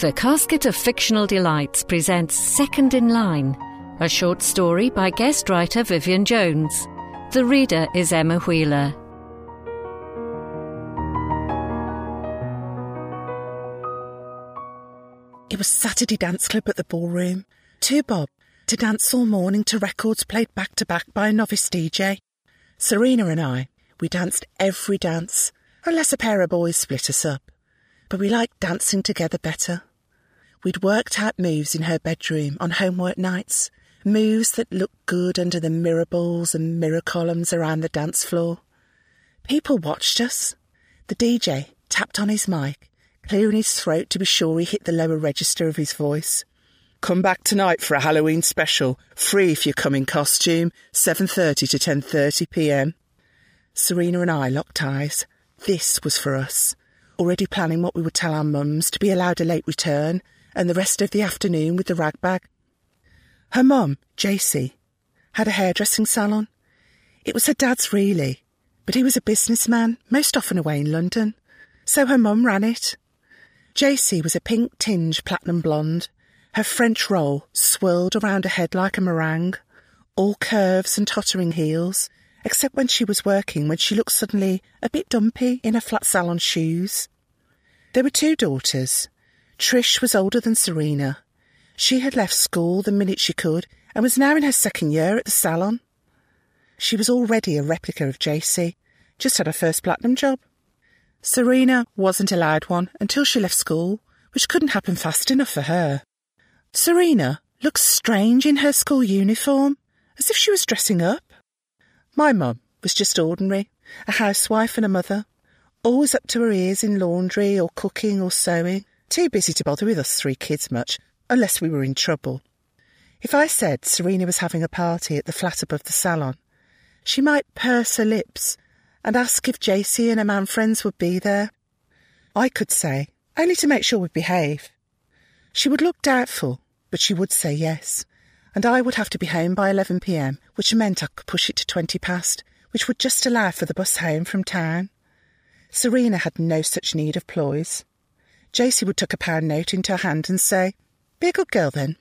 The Casket of Fictional Delights presents Second in Line, a short story by guest writer Vivian Jones. The reader is Emma Wheeler. It was Saturday dance club at the ballroom. Two bob to dance all morning to records played back to back by a novice DJ. Serena and I, we danced every dance, unless a pair of boys split us up. But we liked dancing together better. We'd worked out moves in her bedroom on homework nights, moves that looked good under the mirror balls and mirror columns around the dance floor. People watched us. The DJ tapped on his mic, clearing his throat to be sure he hit the lower register of his voice. Come back tonight for a Halloween special, free if you come in costume, 7:30 to 10:30 p.m. Serena and I locked eyes. This was for us. Already planning what we would tell our mums to be allowed a late return and the rest of the afternoon with the rag bag. Her mum, JC, had a hairdressing salon. It was her dad's really, but he was a businessman, most often away in London. So her mum ran it. JC was a pink tinge platinum blonde. Her French roll swirled around her head like a meringue, all curves and tottering heels, except when she was working, when she looked suddenly a bit dumpy in her flat salon shoes. There were two daughters. Trish was older than Serena. She had left school the minute she could and was now in her second year at the salon. She was already a replica of JC, just had her first platinum job. Serena wasn't allowed one until she left school, which couldn't happen fast enough for her. Serena looked strange in her school uniform, as if she was dressing up. My mum was just ordinary, a housewife and a mother, always up to her ears in laundry or cooking or sewing, too busy to bother with us three kids much, unless we were in trouble. If I said Serena was having a party at the flat above the salon, she might purse her lips and ask if JC and her man friends would be there. I could say, only to make sure we'd behave. She would look doubtful, but she would say yes, and I would have to be home by 11 pm, which meant I could push it to 20 past, which would just allow for the bus home from town. Serena had no such need of ploys. JC would tuck a pound note into her hand and say, Be a good girl then.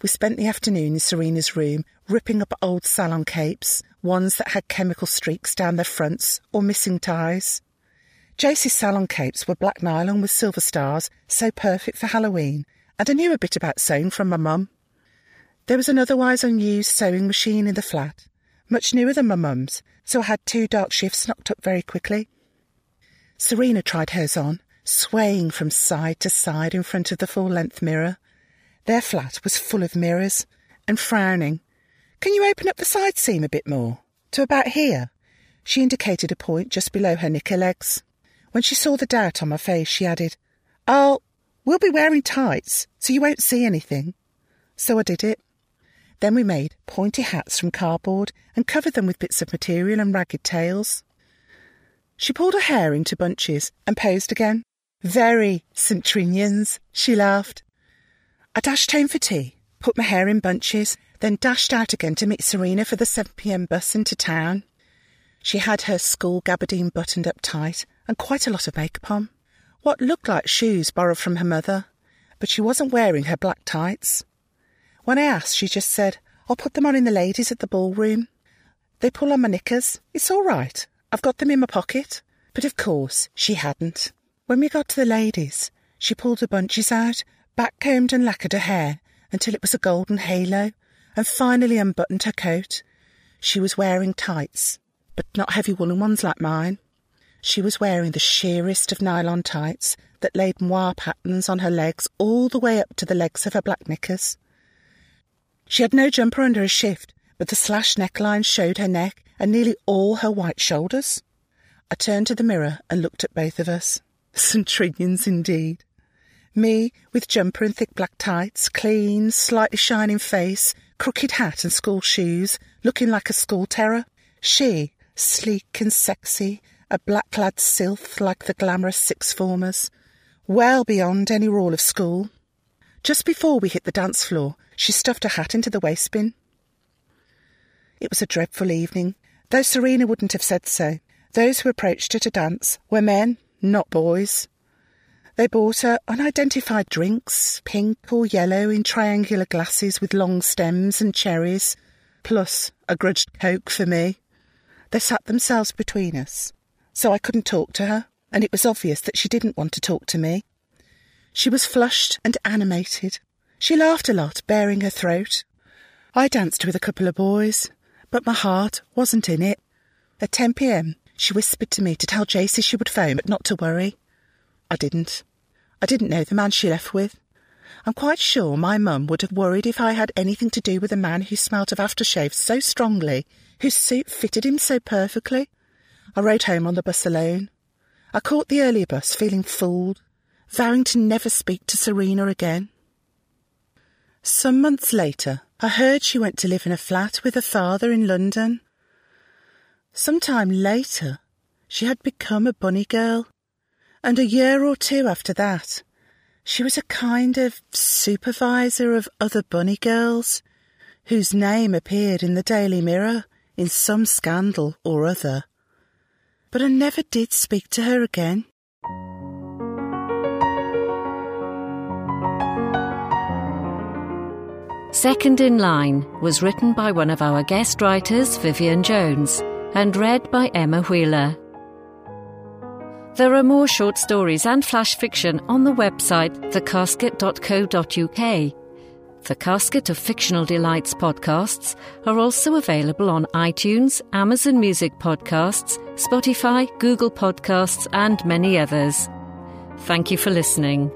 We spent the afternoon in Serena's room, ripping up old salon capes, ones that had chemical streaks down their fronts or missing ties. JC's salon capes were black nylon with silver stars, so perfect for Halloween, and I knew a bit about sewing from my mum. There was an otherwise unused sewing machine in the flat, much newer than my mum's, so I had two dark shifts knocked up very quickly. Serena tried hers on, swaying from side to side in front of the full length mirror. Their flat was full of mirrors, and frowning. Can you open up the side seam a bit more? To about here? She indicated a point just below her knicker legs. When she saw the doubt on my face, she added, Oh, we'll be wearing tights, so you won't see anything. So I did it. Then we made pointy hats from cardboard and covered them with bits of material and ragged tails. She pulled her hair into bunches and posed again. Very St. Trinians, she laughed. I dashed home for tea, put my hair in bunches, then dashed out again to meet Serena for the 7pm bus into town. She had her school gabardine buttoned up tight and quite a lot of makeup on. What looked like shoes borrowed from her mother, but she wasn't wearing her black tights. When I asked, she just said, I'll put them on in the ladies at the ballroom. They pull on my knickers. It's all right. I've got them in my pocket. But of course, she hadn't. When we got to the ladies, she pulled her bunches out, back-combed and lacquered her hair until it was a golden halo, and finally unbuttoned her coat. She was wearing tights, but not heavy woolen ones like mine. She was wearing the sheerest of nylon tights that laid moire patterns on her legs all the way up to the legs of her black knickers. She had no jumper under her shift, but the slashed neckline showed her neck and nearly all her white shoulders. I turned to the mirror and looked at both of us. Trinians indeed. Me, with jumper and thick black tights, clean, slightly shining face, crooked hat and school shoes, looking like a school terror. She, sleek and sexy, a black-clad sylph like the glamorous six-formers, well beyond any rule of school. Just before we hit the dance floor, she stuffed her hat into the waste bin. It was a dreadful evening, though Serena wouldn't have said so. Those who approached her to dance were men, not boys. They bought her unidentified drinks, pink or yellow in triangular glasses with long stems and cherries, plus a grudged Coke for me. They sat themselves between us, so I couldn't talk to her, and it was obvious that she didn't want to talk to me. She was flushed and animated. She laughed a lot, baring her throat. I danced with a couple of boys, but my heart wasn't in it. At 10 pm, she whispered to me to tell JC she would phone, but not to worry. I didn't. I didn't know the man she left with. I'm quite sure my mum would have worried if I had anything to do with a man who smelt of aftershave so strongly, whose suit fitted him so perfectly. I rode home on the bus alone. I caught the earlier bus feeling fooled, vowing to never speak to Serena again. Some months later, I heard she went to live in a flat with her father in London. Some time later, she had become a bunny girl and a year or two after that, she was a kind of supervisor of other bunny girls, whose name appeared in the Daily Mirror in some scandal or other. But I never did speak to her again. Second in Line was written by one of our guest writers, Vivian Jones, and read by Emma Wheeler. There are more short stories and flash fiction on the website thecasket.co.uk. The Casket of Fictional Delights podcasts are also available on iTunes, Amazon Music Podcasts, Spotify, Google Podcasts, and many others. Thank you for listening.